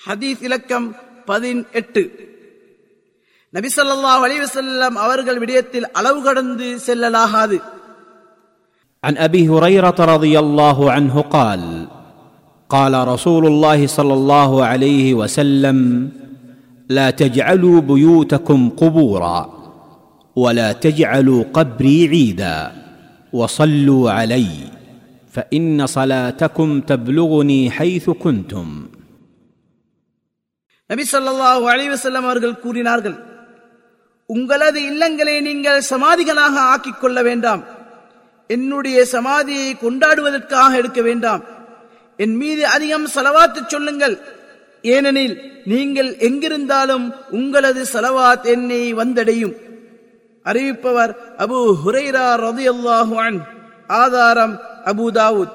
ஹதீஸ் இலக்கம் பதினெட்டு நபி ஸல்லல்லாஹு அலைஹி வஸல்லம் அவர்கள் விடயத்தில் அளவு கடந்து செல்லலாகாது عن ابي هريره رضي الله عنه قال قال رسول الله صلى الله عليه وسلم لا تجعلوا بيوتكم قبورا ولا تجعلوا قبري عيدا وصلوا علي فان صلاتكم تبلغني حيث كنتم நபி சொல்லாஹு அலைஹி அவர்கள் கூறினார்கள் உங்களது இல்லங்களை நீங்கள் சமாதிகளாக ஆக்கிக் கொள்ள வேண்டாம். என்னுடைய சமாதியை கொண்டாடுவதற்காக எடுக்க வேண்டாம். என் மீது அதிகம் செலவாத்து சொல்லுங்கள். ஏனெனில் நீங்கள் எங்கிருந்தாலும் உங்களது செலவாத் என்னை வந்தடையும். அறிவிப்பவர் அபு ஹுரைரா ரதி அல்லாஹுவன் ஆதாரம் அபு தாவூத்.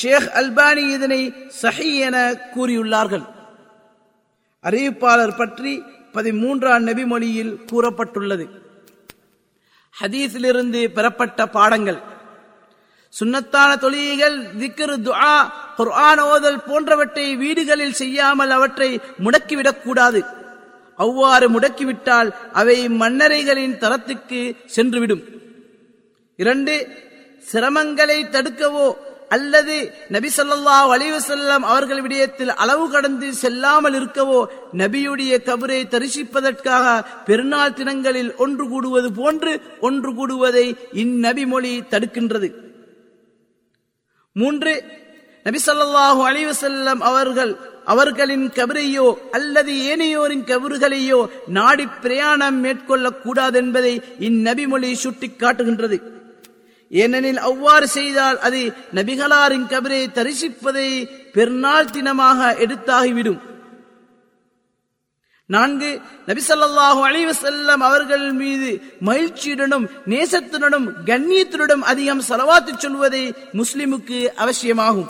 ஷேக் அல்பானி இதனை சஹி என கூறியுள்ளார்கள். அறிவிப்பாளர் பற்றி பதிமூன்றாம் நெபிமொழியில் கூறப்பட்டுள்ளது. ஹதீஸிலிருந்து பெறப்பட்ட பாடங்கள். சுன்னத்தான தொழுகைகள் திக்ரு துஆ குர்ஆன் ஓதல் போன்றவற்றை வீடுகளில் செய்யாமல் அவற்றை முடக்கிவிடக் கூடாது. அவ்வாறு முடக்கிவிட்டால் அவை மன்னரைகளின் தரத்துக்கு சென்றுவிடும். இரண்டு சிரமங்களை தடுக்கவோ அல்லது நபி சொல்லா அலிவசல்லாம் அவர்கள் விடயத்தில் அளவு கடந்து செல்லாமல் இருக்கவோ நபியுடைய கபரை தரிசிப்பதற்காக பெருநாள் தினங்களில் ஒன்று கூடுவது போன்று ஒன்று கூடுவதை இந்நபி மொழி தடுக்கின்றது. மூன்று நபி சொல்லாஹு அலிவசல்லம் அவர்கள் அவர்களின் கபரையோ அல்லது ஏனையோரின் கபறுகளையோ நாடி பிரயாணம் மேற்கொள்ளக் கூடாது என்பதை இந்நபி மொழி சுட்டிக் காட்டுகின்றது ஏனெனில் அவ்வாறு செய்தால் அது நபிகளாரின் கபரை தரிசிப்பதை பெருநாள் தினமாக எடுத்தாகிவிடும். நான்கு நபிசல்லாஹு அலிவசல்லம் அவர்கள் மீது மகிழ்ச்சியுடனும் நேசத்துடனும் கண்ணியத்துடனும் அதிகம் செலவாத்து சொல்வதை முஸ்லிமுக்கு அவசியமாகும்.